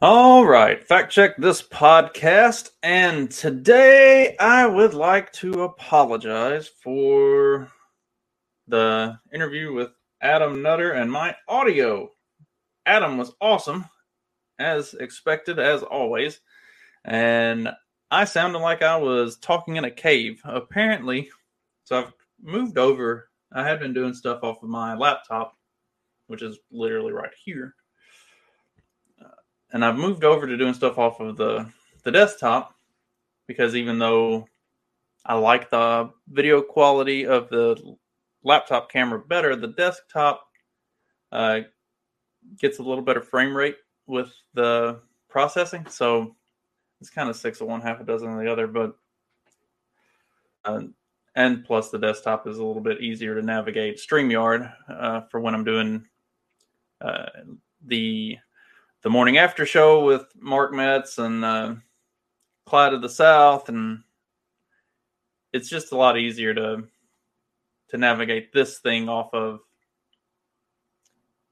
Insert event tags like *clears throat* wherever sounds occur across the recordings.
All right, fact check this podcast. And today I would like to apologize for the interview with Adam Nutter and my audio. Adam was awesome, as expected, as always. And I sounded like I was talking in a cave. Apparently, so I've moved over. I had been doing stuff off of my laptop, which is literally right here and I've moved over to doing stuff off of the the desktop because even though I like the video quality of the laptop camera better, the desktop uh, gets a little better frame rate with the processing. So it's kind of six of one, half a dozen of the other, but uh, and plus the desktop is a little bit easier to navigate. StreamYard uh, for when I'm doing uh, the the morning after show with Mark Metz and uh, Clyde of the South, and it's just a lot easier to to navigate this thing off of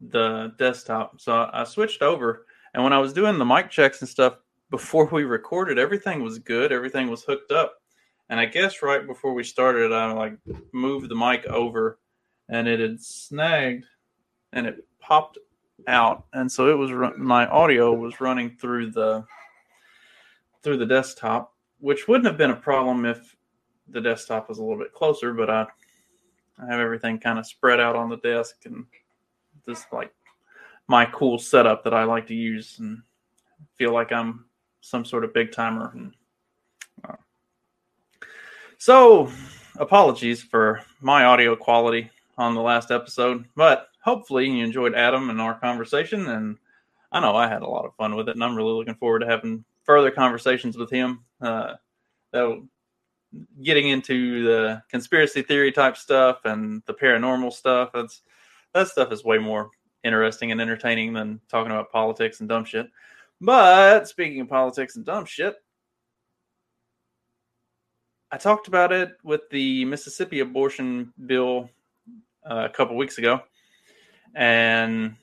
the desktop. So I switched over, and when I was doing the mic checks and stuff before we recorded, everything was good, everything was hooked up, and I guess right before we started, I like moved the mic over, and it had snagged, and it popped out, and so it was my audio was running through the through the desktop, which wouldn't have been a problem if the desktop was a little bit closer. But I I have everything kind of spread out on the desk, and this like my cool setup that I like to use, and feel like I'm some sort of big timer. And, uh, so, apologies for my audio quality on the last episode, but hopefully you enjoyed Adam and our conversation. And I know I had a lot of fun with it, and I'm really looking forward to having further conversations with him. Uh, that getting into the conspiracy theory type stuff and the paranormal stuff. That's that stuff is way more interesting and entertaining than talking about politics and dumb shit. But speaking of politics and dumb shit, I talked about it with the Mississippi abortion bill uh, a couple weeks ago. And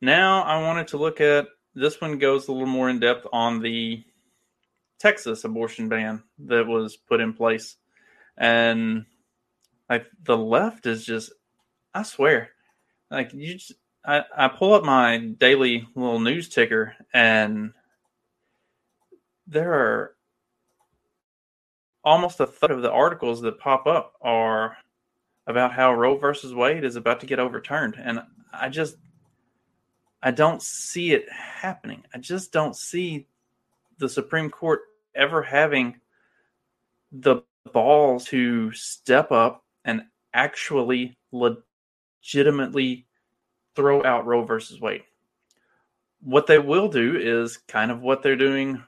now I wanted to look at this one goes a little more in depth on the Texas abortion ban that was put in place. And like the left is just I swear, like you just, I, I pull up my daily little news ticker and there are almost a third of the articles that pop up are about how Roe versus Wade is about to get overturned. And I just, I don't see it happening. I just don't see the Supreme Court ever having the balls to step up and actually legitimately throw out Roe versus Wade. What they will do is kind of what they're doing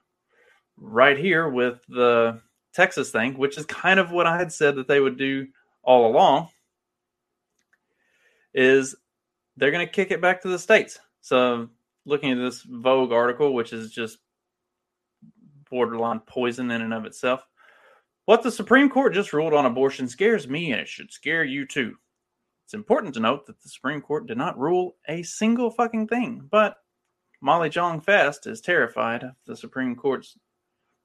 right here with the Texas thing, which is kind of what I had said that they would do all along is they're going to kick it back to the states. So, looking at this Vogue article, which is just borderline poison in and of itself, what the Supreme Court just ruled on abortion scares me, and it should scare you too. It's important to note that the Supreme Court did not rule a single fucking thing, but Molly Jong Fast is terrified of the Supreme Court's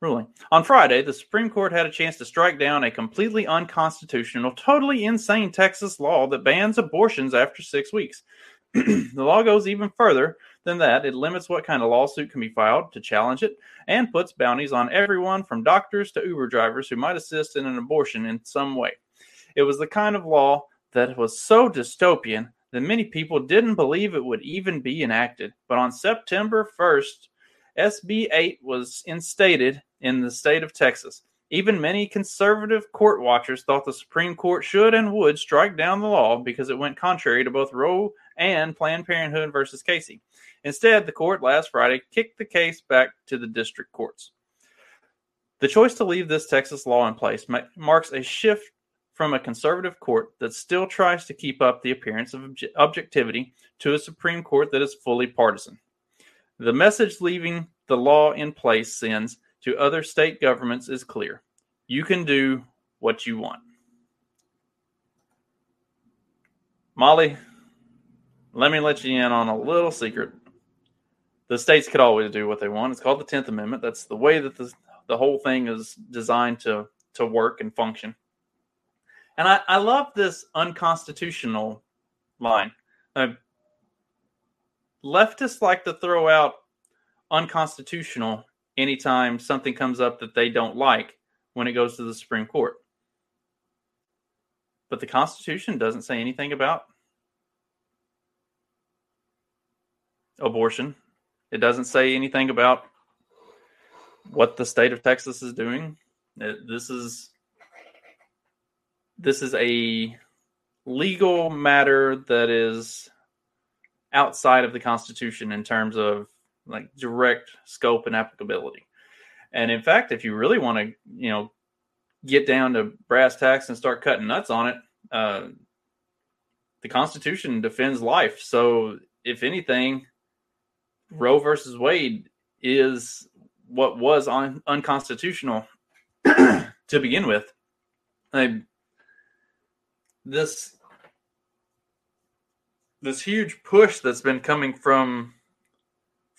ruling. On Friday, the Supreme Court had a chance to strike down a completely unconstitutional, totally insane Texas law that bans abortions after six weeks. *clears throat* the law goes even further than that, it limits what kind of lawsuit can be filed to challenge it and puts bounties on everyone from doctors to Uber drivers who might assist in an abortion in some way. It was the kind of law that was so dystopian that many people didn't believe it would even be enacted. But on September 1st, SB 8 was instated in the state of Texas. Even many conservative court watchers thought the Supreme Court should and would strike down the law because it went contrary to both Roe and Planned Parenthood versus Casey. Instead, the court last Friday kicked the case back to the district courts. The choice to leave this Texas law in place marks a shift from a conservative court that still tries to keep up the appearance of objectivity to a Supreme Court that is fully partisan. The message leaving the law in place sends to other state governments is clear. You can do what you want. Molly, let me let you in on a little secret. The states could always do what they want. It's called the 10th Amendment. That's the way that the, the whole thing is designed to, to work and function. And I, I love this unconstitutional line. Uh, leftists like to throw out unconstitutional anytime something comes up that they don't like when it goes to the Supreme Court. But the Constitution doesn't say anything about abortion. It doesn't say anything about what the state of Texas is doing. It, this is this is a legal matter that is outside of the Constitution in terms of like direct scope and applicability. And in fact, if you really want to, you know, get down to brass tacks and start cutting nuts on it, uh, the Constitution defends life. So, if anything, Roe versus Wade is what was un- unconstitutional *clears throat* to begin with. I, this this huge push that's been coming from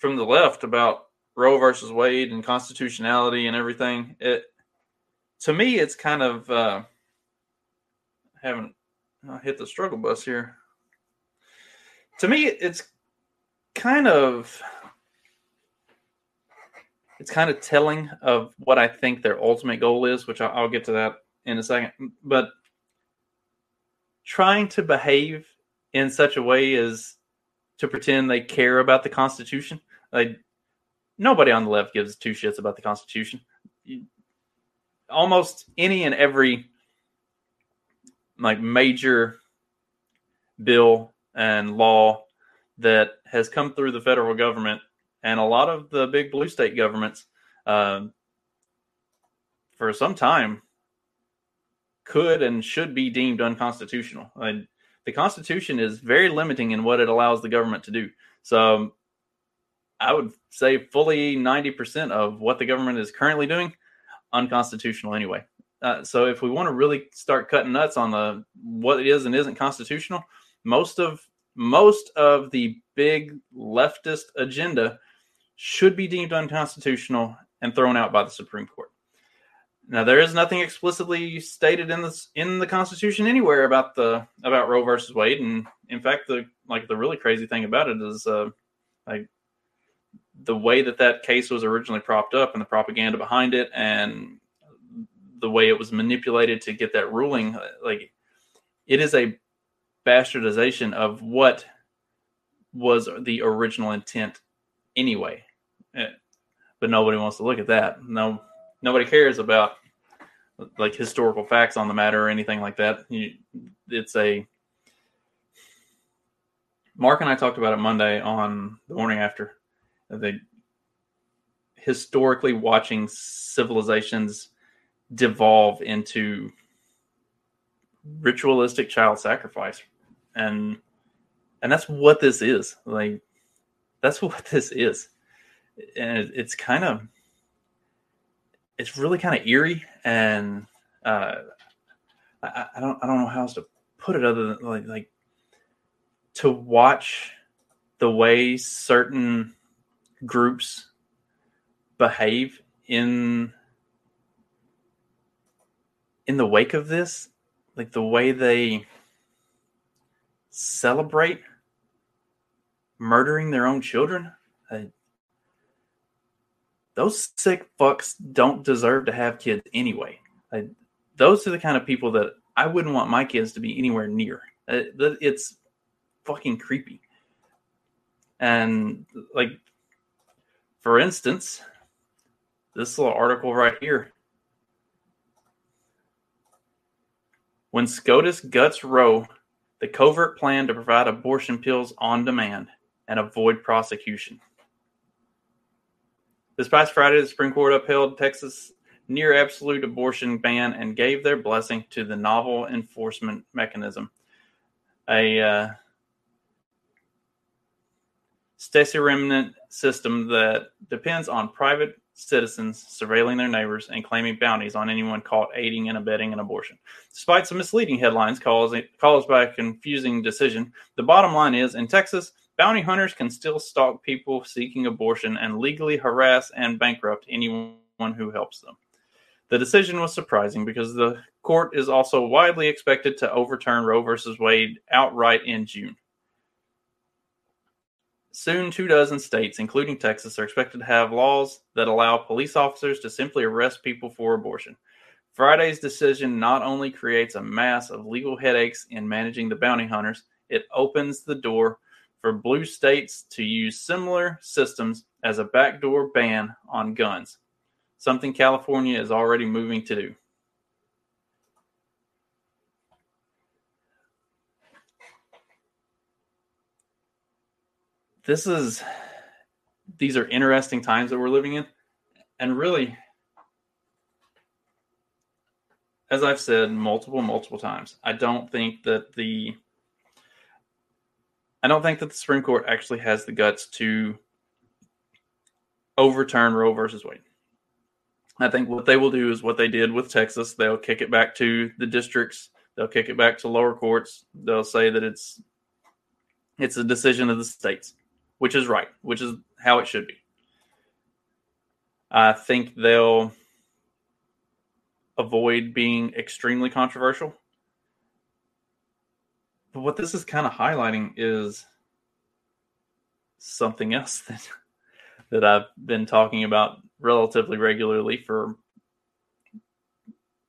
from the left about Roe versus Wade and constitutionality and everything. It to me, it's kind of uh, haven't I hit the struggle bus here. To me, it's kind of it's kind of telling of what I think their ultimate goal is, which I'll, get to that in a second. But trying to behave in such a way as to pretend they care about the Constitution like nobody on the left gives two shits about the Constitution. Almost any and every like major bill and law that has come through the federal government and a lot of the big blue state governments uh, for some time could and should be deemed unconstitutional. the Constitution is very limiting in what it allows the government to do. So I would say fully 90% of what the government is currently doing unconstitutional anyway. Uh, so if we want to really start cutting nuts on the what it is and isn't constitutional, most of most of the big leftist agenda should be deemed unconstitutional and thrown out by the Supreme Court. Now there is nothing explicitly stated in this in the Constitution anywhere about the about Roe versus Wade, and in fact, the like the really crazy thing about it is, uh, like the way that that case was originally propped up and the propaganda behind it and the way it was manipulated to get that ruling like it is a bastardization of what was the original intent anyway. Eh, but nobody wants to look at that. No nobody cares about like historical facts on the matter or anything like that. You, it's a mark and i talked about it monday on the morning after they historically watching civilizations devolve into ritualistic child sacrifice. And and that's what this is. Like that's *laughs* what this is. And it, it's kind of it's really kind of eerie and uh I, I don't i don't know how else to put it other than like like to watch the way certain groups behave in in the wake of this like the way they celebrate murdering their own children. Uh, those sick fucks don't deserve to have kids anyway. Uh, those are the kind of people that I wouldn't want my kids to be anywhere near. Uh, it's fucking creepy. And like, for instance, this little article right here. When SCOTUS guts Roe, the covert plan to provide abortion pills on demand and avoid prosecution. This past Friday, the Supreme Court upheld Texas' near absolute abortion ban and gave their blessing to the novel enforcement mechanism. A uh, Stasi remnant system that depends on private citizens surveilling their neighbors and claiming bounties on anyone caught aiding and abetting an abortion. Despite some misleading headlines caused, caused by a confusing decision, the bottom line is in Texas, bounty hunters can still stalk people seeking abortion and legally harass and bankrupt anyone who helps them. The decision was surprising because the court is also widely expected to overturn Roe v. Wade outright in June. Soon, two dozen states, including Texas, are expected to have laws that allow police officers to simply arrest people for abortion. Friday's decision not only creates a mass of legal headaches in managing the bounty hunters, it opens the door for blue states to use similar systems as a backdoor ban on guns, something California is already moving to do. This is these are interesting times that we're living in. And really as i've said multiple multiple times i don't think that the i don't think that the supreme court actually has the guts to overturn roe versus wade. I think what they will do is what they did with texas. They'll kick it back to the districts. They'll kick it back to lower courts. They'll say that it's it's a decision of the states which is right, which is how it should be. I think they'll avoid being extremely controversial. But what this is kind of highlighting is something else *laughs* that that I've been talking about relatively regularly for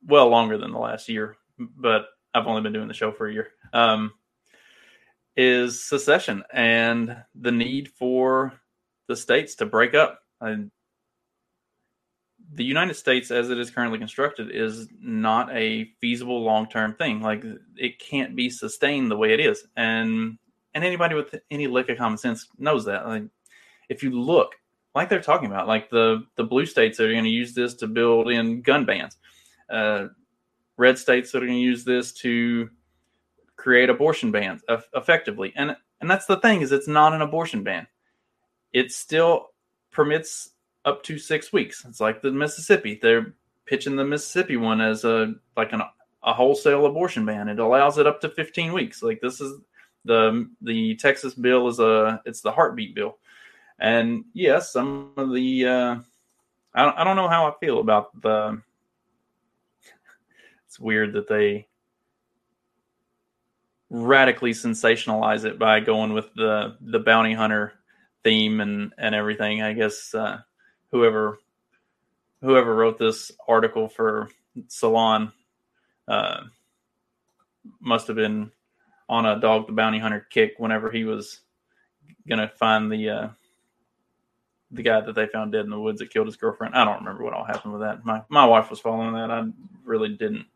well longer than the last year, but I've only been doing the show for a year. Um, is secession and the need for the states to break up. And the United States, as it is currently constructed, is not a feasible long term thing. Like it can't be sustained the way it is, and and anybody with any lick of common sense knows that. Like if you look, like they're talking about, like the the blue states are going to use this to build in gun bans. Uh, red states that are going to use this to create abortion bans effectively. And and that's the thing is it's not an abortion ban. It still permits up to 6 weeks. It's like the Mississippi. They're pitching the Mississippi one as a like an a wholesale abortion ban. It allows it up to 15 weeks. Like this is the the Texas bill is a it's the heartbeat bill. And yes, some of the uh I don't, I don't know how I feel about the *laughs* it's weird that they radically sensationalize it by going with the the bounty hunter theme and and everything. I guess uh, whoever whoever wrote this article for Salon uh, must have been on a dog the bounty hunter kick whenever he was gonna find the uh, the guy that they found dead in the woods that killed his girlfriend. I don't remember what all happened with that. My my wife was following that. I really didn't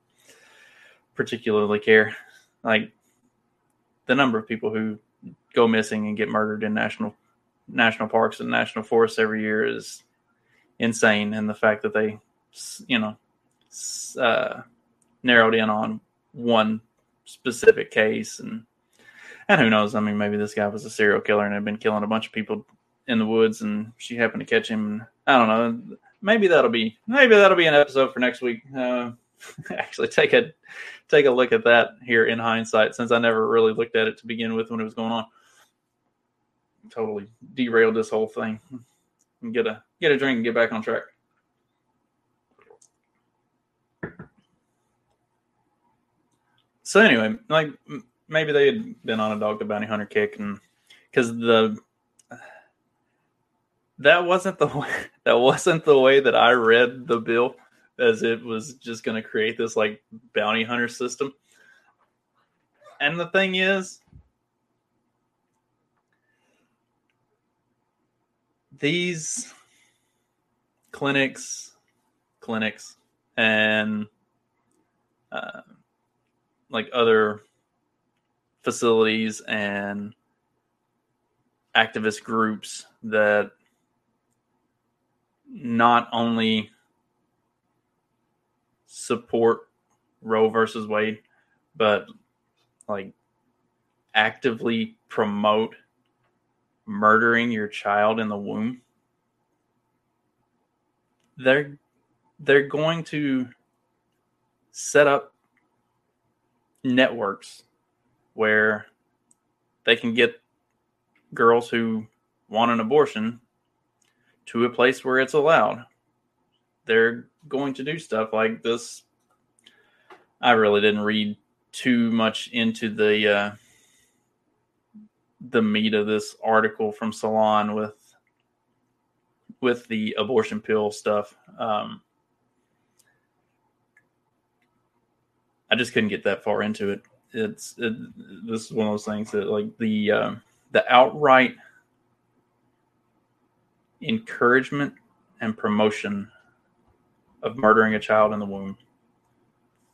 particularly care. Like the number of people who go missing and get murdered in national national parks and national forests every year is insane, and the fact that they, you know, uh, narrowed in on one specific case and and who knows? I mean, maybe this guy was a serial killer and had been killing a bunch of people in the woods, and she happened to catch him. I don't know. Maybe that'll be maybe that'll be an episode for next week. Uh, *laughs* actually, take a take a look at that here in hindsight, since I never really looked at it to begin with when it was going on. Totally derailed this whole thing. And get a get a drink and get back on track. So anyway, like maybe they had been on a dog the bounty hunter kick, and because the *sighs* that wasn't the way, *laughs* that wasn't the way that I read the bill as it was just going to create this like bounty hunter system. And the thing is these clinics clinics and uh, like other facilities and activist groups that not only support Roe versus Wade, but like actively promote murdering your child in the womb. They're they're going to set up networks where they can get girls who want an abortion to a place where it's allowed. They're going to do stuff like this. I really didn't read too much into the uh, the meat of this article from Salon with with the abortion pill stuff. Um, I just couldn't get that far into it. It's it, this is one of those things that like the uh, the outright encouragement and promotion of murdering a child in the womb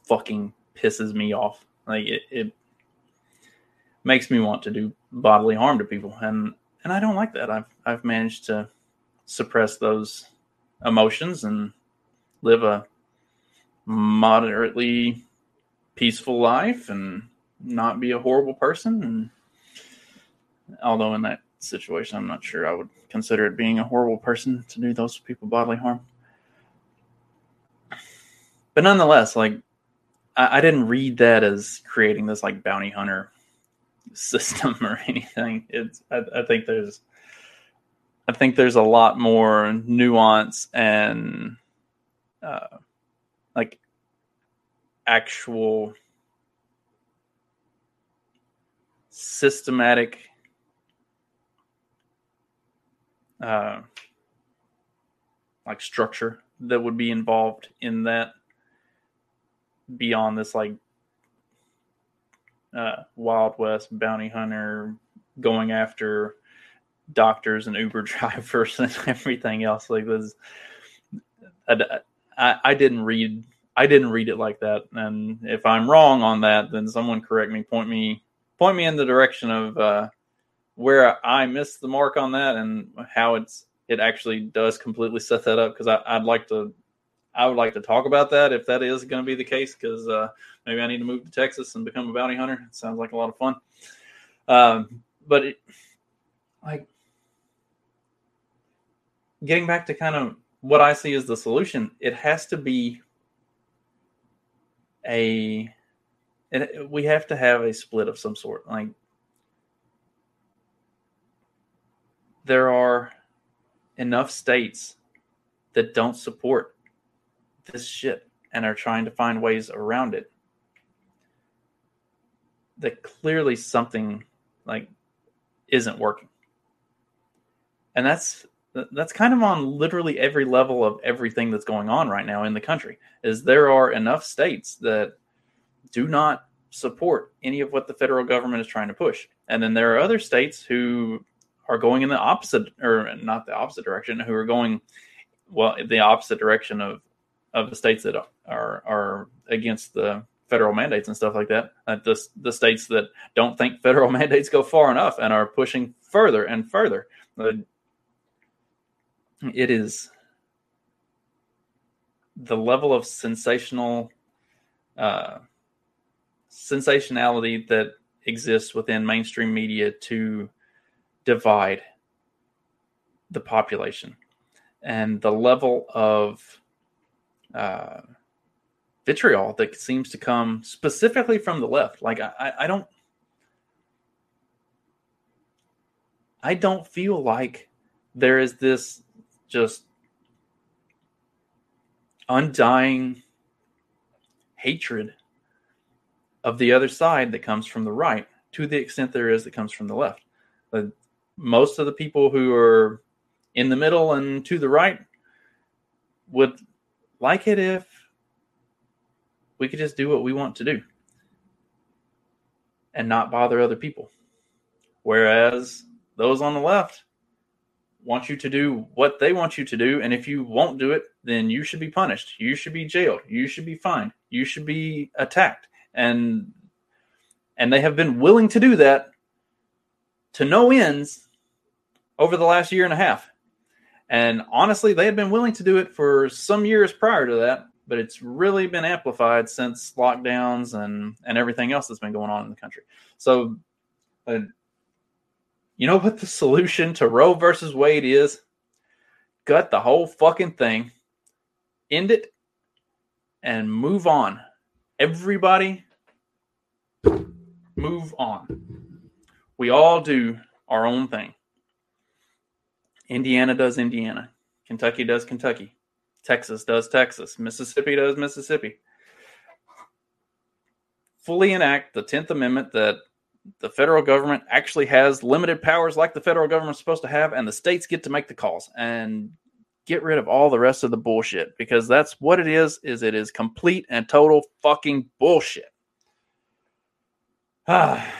fucking pisses me off. Like it, it makes me want to do bodily harm to people, and and I don't like that. I've I've managed to suppress those emotions and live a moderately peaceful life and not be a horrible person. And although in that situation, I'm not sure I would consider it being a horrible person to do those people bodily harm. But nonetheless, like I, I didn't read that as creating this like bounty hunter *laughs* system or anything. It's I, I think there's I think there's a lot more nuance and uh, like actual systematic uh, like structure that would be involved in that beyond this like uh, Wild West bounty hunter going after doctors and Uber *laughs* drivers and everything else. Like I, I, I didn't read I didn't read it like that. And if I'm wrong on that, then someone correct me, point me point me in the direction of uh, where I missed the mark on that and how it's it actually does completely set that up because I'd like to I would like to talk about that if that is going to be the case because uh, maybe I need to move to Texas and become a bounty hunter. It sounds like a lot of fun. Um, but it, like getting back to kind of what I see as the solution, it has to be a it, we have to have a split of some sort. Like there are enough states that don't support this shit and are trying to find ways around it. That clearly something like isn't working. And that's that's kind of on literally every level of everything that's going on right now in the country is there are enough states that do not support any of what the federal government is trying to push and then there are other states who are going in the opposite or not the opposite direction who are going well the opposite direction of of the states that are are against the federal mandates and stuff like that. Uh, the the states that don't think federal *laughs* mandates go far enough and are pushing further and further. Uh, it is the level of sensational uh, sensationality that exists within mainstream media to divide the population and the level of uh, vitriol that seems to come specifically from the left. Like I, I don't, I don't feel like there is this just undying hatred of the other side that comes from the right to the extent there is that comes from the left. But most of the people who are in the middle and to the right would like it if we could just do what we want to do and not bother other people. Whereas those on the left want you to do what they want you to do. And if you won't do it, then you should be punished. You should be jailed. You should be fined. You should be attacked. And and they have been willing to do that to no ends over the last year and a half. And honestly, they had been willing to do it for some years prior to that, but it's really been amplified since lockdowns and and everything else that's been going on in the country. So, uh, you know what the solution to Roe versus Wade is? Gut the whole fucking thing, end it, and move on. Everybody, move on. We all do our own thing. Indiana does Indiana. Kentucky does Kentucky. Texas does Texas. Mississippi does Mississippi. Fully enact the 10th Amendment that the federal government actually has limited powers like the federal government's supposed to have, and the states get to make the calls and get rid of all the rest of the bullshit because that's what it is is it is complete and total fucking bullshit. Ah,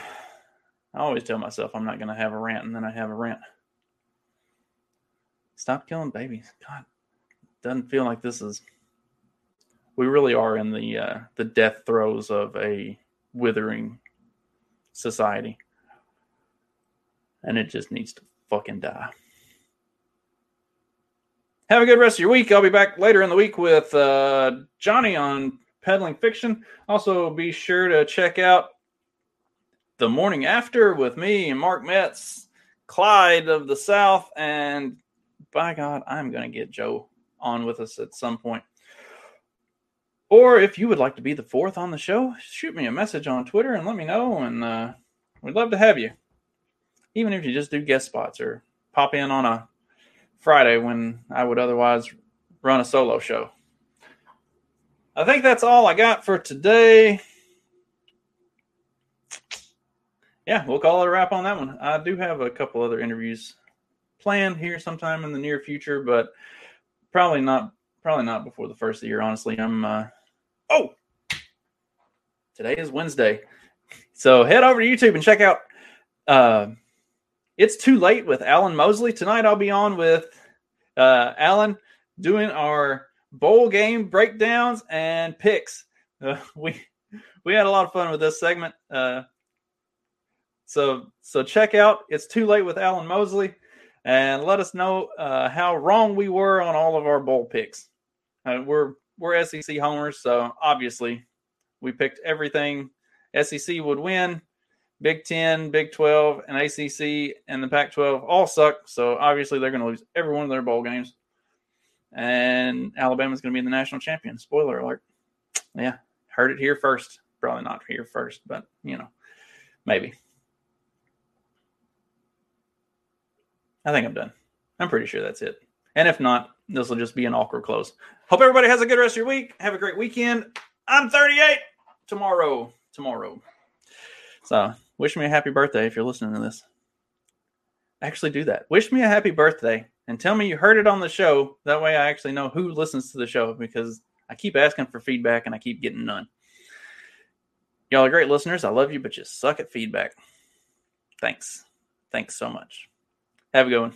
*sighs* I always tell myself I'm not going to have a rant and then I have a rant. Stop killing babies. God, doesn't feel like this is. We really are in the uh, the death throes of a withering society, and it just needs to fucking die. Have a good rest of your week. I'll be back later in the week with uh, Johnny on peddling fiction. Also, be sure to check out the morning after with me and Mark Metz, Clyde of the South, and by God, I'm going to get Joe on with us at some point. Or if you would like to be the fourth on the show, shoot me a message on Twitter and let me know. And uh, we'd love to have you. Even if you just do guest spots or pop in on a Friday when I would otherwise run a solo show. I think that's all I got for today. Yeah, we'll call it a wrap on that one. I do have a couple other interviews planned here sometime in the near future, but probably not probably not before the first of the year. Honestly, I'm. Uh, oh, today is Wednesday, so head over to YouTube and check out. Uh, it's too late with Alan Mosley tonight. I'll be on with uh, Alan doing our bowl game breakdowns and picks. Uh, we we had a lot of fun with this segment. Uh, so so check out. It's too late with Alan Mosley and let us know uh, how wrong we were on all of our bowl picks. Uh, we're we're SEC homers, so obviously we picked everything SEC would win. Big Ten, Big Twelve, and ACC and the Pac twelve all suck. So obviously they're going to lose every one of their bowl games. And Alabama's going to be the national champion. Spoiler alert. Yeah, heard it here first. Probably not here first, but you know, maybe. I think I'm done. I'm pretty sure that's it. And if not, this will just be an awkward close. Hope everybody has a good rest of your week. Have a great weekend. I'm 38 tomorrow. Tomorrow. So wish me a happy birthday if you're listening to this. Actually, do that. Wish me a happy birthday and tell me you heard it on the show. That way, I actually know who listens to the show because I keep asking for feedback and I keep getting none. Y'all are great listeners. I love you, but you suck at feedback. Thanks. Thanks so much. Have a good one.